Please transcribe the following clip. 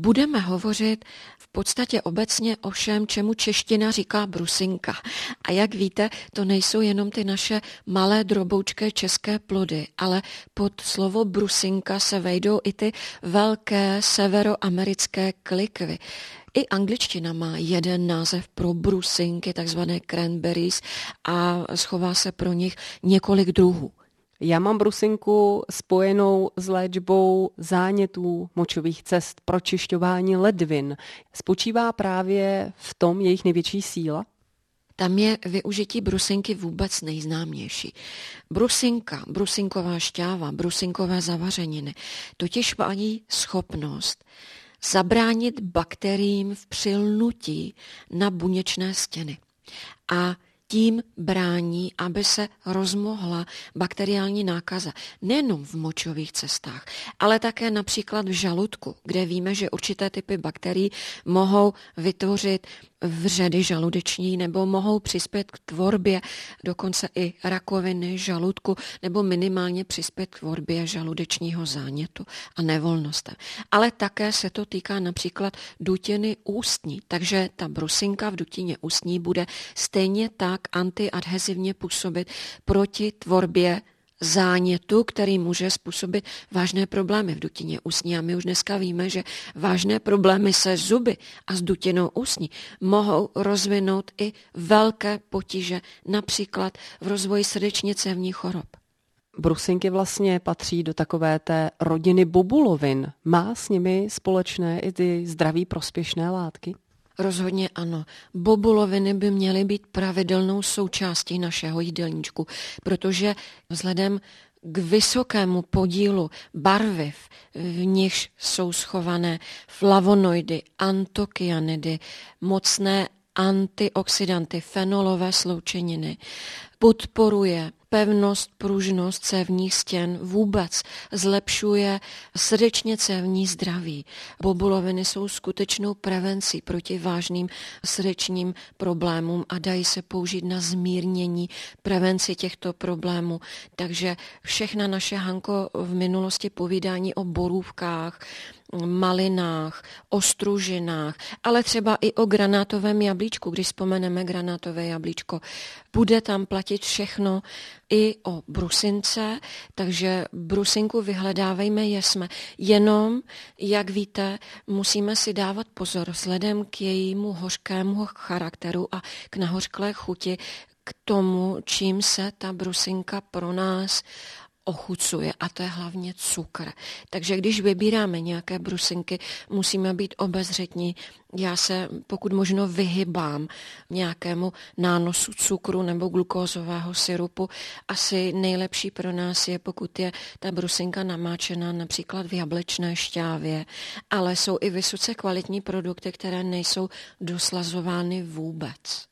Budeme hovořit v podstatě obecně o všem, čemu čeština říká brusinka. A jak víte, to nejsou jenom ty naše malé droboučké české plody, ale pod slovo brusinka se vejdou i ty velké severoamerické klikvy. I angličtina má jeden název pro brusinky, takzvané cranberries, a schová se pro nich několik druhů. Já mám brusinku spojenou s léčbou zánětů močových cest, pročišťování ledvin. Spočívá právě v tom jejich největší síla? Tam je využití brusinky vůbec nejznámější. Brusinka, brusinková šťáva, brusinkové zavařeniny totiž mají schopnost zabránit bakteriím v přilnutí na buněčné stěny. A tím brání, aby se rozmohla bakteriální nákaza. Nejenom v močových cestách, ale také například v žaludku, kde víme, že určité typy bakterií mohou vytvořit vředy žaludeční nebo mohou přispět k tvorbě dokonce i rakoviny žaludku nebo minimálně přispět k tvorbě žaludečního zánětu a nevolnostem. Ale také se to týká například dutiny ústní, takže ta brusinka v dutině ústní bude stejně tak antiadhezivně působit proti tvorbě zánětu, který může způsobit vážné problémy v dutině ústní. A my už dneska víme, že vážné problémy se zuby a s dutinou ústní mohou rozvinout i velké potíže, například v rozvoji srdečně cévních chorob. Brusinky vlastně patří do takové té rodiny bobulovin. Má s nimi společné i ty zdraví prospěšné látky? Rozhodně ano. Bobuloviny by měly být pravidelnou součástí našeho jídelníčku, protože vzhledem k vysokému podílu barviv, v nichž jsou schované flavonoidy, antokyanidy, mocné antioxidanty, fenolové sloučeniny, podporuje pevnost, pružnost cévních stěn, vůbec zlepšuje srdečně cévní zdraví. Bobuloviny jsou skutečnou prevencí proti vážným srdečním problémům a dají se použít na zmírnění prevenci těchto problémů. Takže všechna naše Hanko v minulosti povídání o borůvkách, malinách, ostružinách, ale třeba i o granátovém jablíčku, když vzpomeneme granátové jablíčko. Bude tam platit všechno i o brusince, takže brusinku vyhledávejme jesme. Jenom, jak víte, musíme si dávat pozor vzhledem k jejímu hořkému charakteru a k nahořklé chuti, k tomu, čím se ta brusinka pro nás ochucuje a to je hlavně cukr. Takže když vybíráme nějaké brusinky, musíme být obezřetní. Já se pokud možno vyhybám nějakému nánosu cukru nebo glukózového syrupu. Asi nejlepší pro nás je, pokud je ta brusinka namáčená například v jablečné šťávě, ale jsou i vysoce kvalitní produkty, které nejsou doslazovány vůbec.